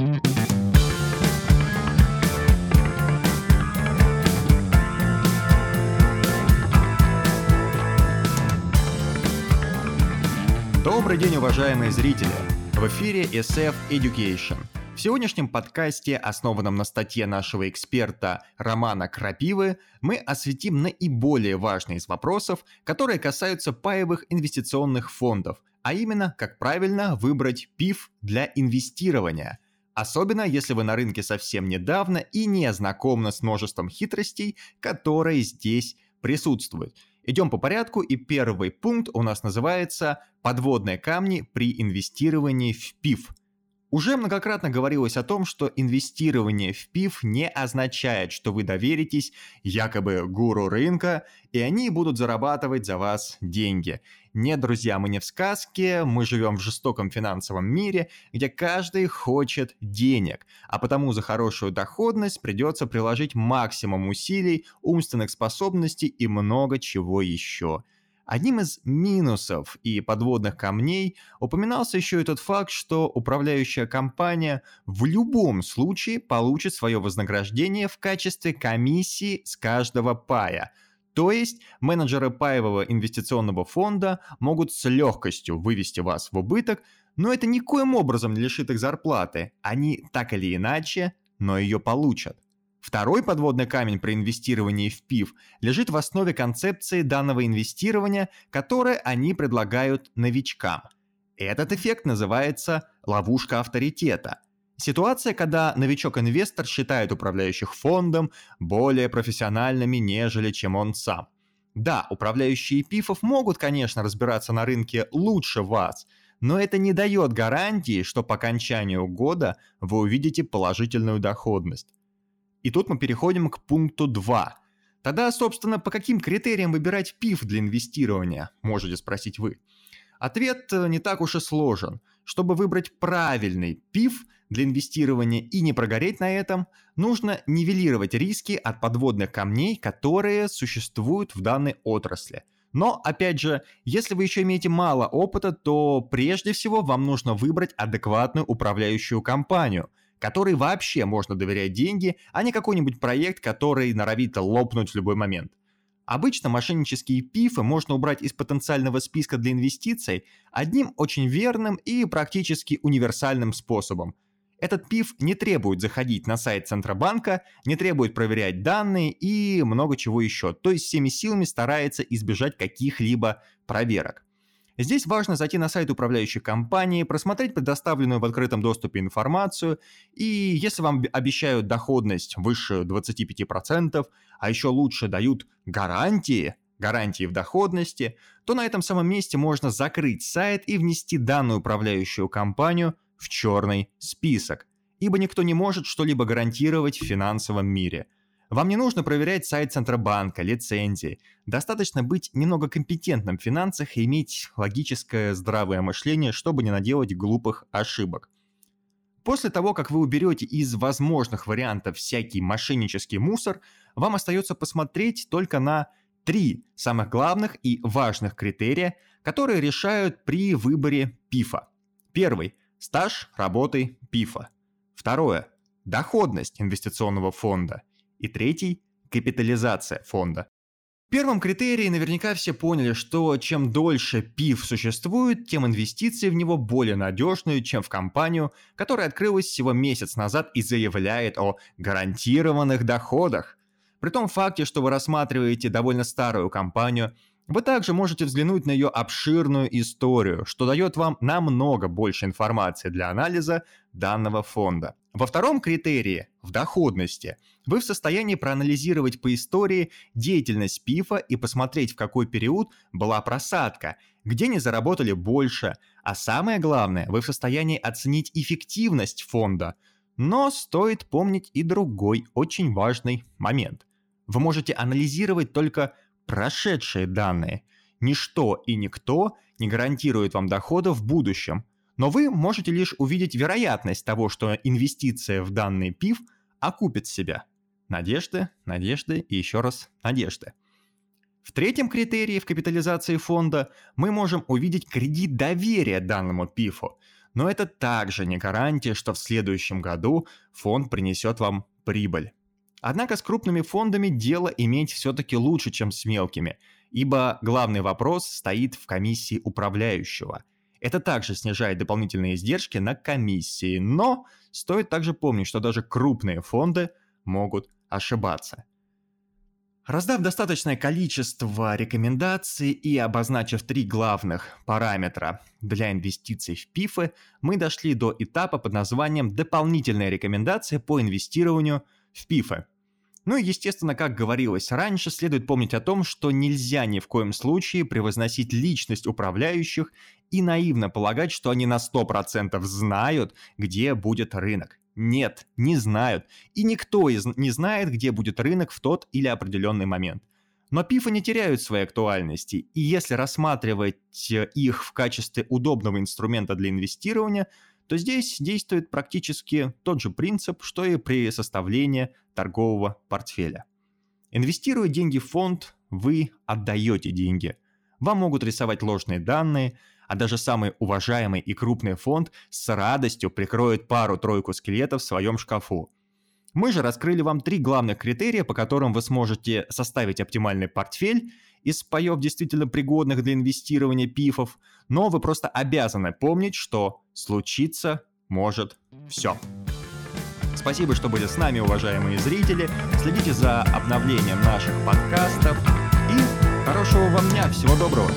Добрый день, уважаемые зрители! В эфире SF Education. В сегодняшнем подкасте, основанном на статье нашего эксперта Романа Крапивы, мы осветим наиболее важные из вопросов, которые касаются паевых инвестиционных фондов, а именно, как правильно выбрать ПИФ для инвестирования – Особенно, если вы на рынке совсем недавно и не знакомы с множеством хитростей, которые здесь присутствуют. Идем по порядку, и первый пункт у нас называется «Подводные камни при инвестировании в ПИФ». Уже многократно говорилось о том, что инвестирование в ПИФ не означает, что вы доверитесь якобы гуру рынка, и они будут зарабатывать за вас деньги. Нет, друзья, мы не в сказке, мы живем в жестоком финансовом мире, где каждый хочет денег, а потому за хорошую доходность придется приложить максимум усилий, умственных способностей и много чего еще. Одним из минусов и подводных камней упоминался еще и тот факт, что управляющая компания в любом случае получит свое вознаграждение в качестве комиссии с каждого пая. То есть менеджеры паевого инвестиционного фонда могут с легкостью вывести вас в убыток, но это никоим образом не лишит их зарплаты. Они так или иначе, но ее получат. Второй подводный камень при инвестировании в ПИФ лежит в основе концепции данного инвестирования, которое они предлагают новичкам. Этот эффект называется ловушка авторитета. Ситуация, когда новичок-инвестор считает управляющих фондом более профессиональными, нежели чем он сам. Да, управляющие ПИФов могут, конечно, разбираться на рынке лучше вас, но это не дает гарантии, что по окончанию года вы увидите положительную доходность. И тут мы переходим к пункту 2. Тогда, собственно, по каким критериям выбирать ПИФ для инвестирования, можете спросить вы. Ответ э, не так уж и сложен. Чтобы выбрать правильный ПИФ для инвестирования и не прогореть на этом, нужно нивелировать риски от подводных камней, которые существуют в данной отрасли. Но, опять же, если вы еще имеете мало опыта, то прежде всего вам нужно выбрать адекватную управляющую компанию – которой вообще можно доверять деньги, а не какой-нибудь проект, который норовит лопнуть в любой момент. Обычно мошеннические пифы можно убрать из потенциального списка для инвестиций одним очень верным и практически универсальным способом. Этот пиф не требует заходить на сайт Центробанка, не требует проверять данные и много чего еще, то есть всеми силами старается избежать каких-либо проверок. Здесь важно зайти на сайт управляющей компании, просмотреть предоставленную в открытом доступе информацию, и если вам обещают доходность выше 25%, а еще лучше дают гарантии, гарантии в доходности, то на этом самом месте можно закрыть сайт и внести данную управляющую компанию в черный список, ибо никто не может что-либо гарантировать в финансовом мире – вам не нужно проверять сайт Центробанка, лицензии. Достаточно быть немного компетентным в финансах и иметь логическое здравое мышление, чтобы не наделать глупых ошибок. После того, как вы уберете из возможных вариантов всякий мошеннический мусор, вам остается посмотреть только на три самых главных и важных критерия, которые решают при выборе ПИФа. Первый – стаж работы ПИФа. Второе – доходность инвестиционного фонда. И третий – капитализация фонда. В первом критерии наверняка все поняли, что чем дольше ПИФ существует, тем инвестиции в него более надежные, чем в компанию, которая открылась всего месяц назад и заявляет о гарантированных доходах. При том факте, что вы рассматриваете довольно старую компанию, вы также можете взглянуть на ее обширную историю, что дает вам намного больше информации для анализа данного фонда. Во втором критерии, в доходности, вы в состоянии проанализировать по истории деятельность ПИФа и посмотреть, в какой период была просадка, где не заработали больше, а самое главное, вы в состоянии оценить эффективность фонда. Но стоит помнить и другой очень важный момент. Вы можете анализировать только прошедшие данные. Ничто и никто не гарантирует вам дохода в будущем, но вы можете лишь увидеть вероятность того, что инвестиция в данный ПИФ окупит себя. Надежды, надежды и еще раз надежды. В третьем критерии в капитализации фонда мы можем увидеть кредит доверия данному ПИФу. но это также не гарантия, что в следующем году фонд принесет вам прибыль. Однако с крупными фондами дело иметь все-таки лучше, чем с мелкими, ибо главный вопрос стоит в комиссии управляющего. Это также снижает дополнительные издержки на комиссии, но стоит также помнить, что даже крупные фонды могут ошибаться. Раздав достаточное количество рекомендаций и обозначив три главных параметра для инвестиций в ПИФы, мы дошли до этапа под названием «Дополнительная рекомендация по инвестированию в ПИФы». Ну и, естественно, как говорилось раньше, следует помнить о том, что нельзя ни в коем случае превозносить личность управляющих и наивно полагать, что они на 100% знают, где будет рынок. Нет, не знают. И никто из не знает, где будет рынок в тот или определенный момент. Но пифы не теряют своей актуальности, и если рассматривать э, их в качестве удобного инструмента для инвестирования, то здесь действует практически тот же принцип, что и при составлении торгового портфеля. Инвестируя деньги в фонд, вы отдаете деньги. Вам могут рисовать ложные данные, а даже самый уважаемый и крупный фонд с радостью прикроет пару-тройку скелетов в своем шкафу. Мы же раскрыли вам три главных критерия, по которым вы сможете составить оптимальный портфель из паев действительно пригодных для инвестирования пифов, но вы просто обязаны помнить, что случиться может все. Спасибо, что были с нами, уважаемые зрители. Следите за обновлением наших подкастов. И хорошего вам дня. Всего доброго.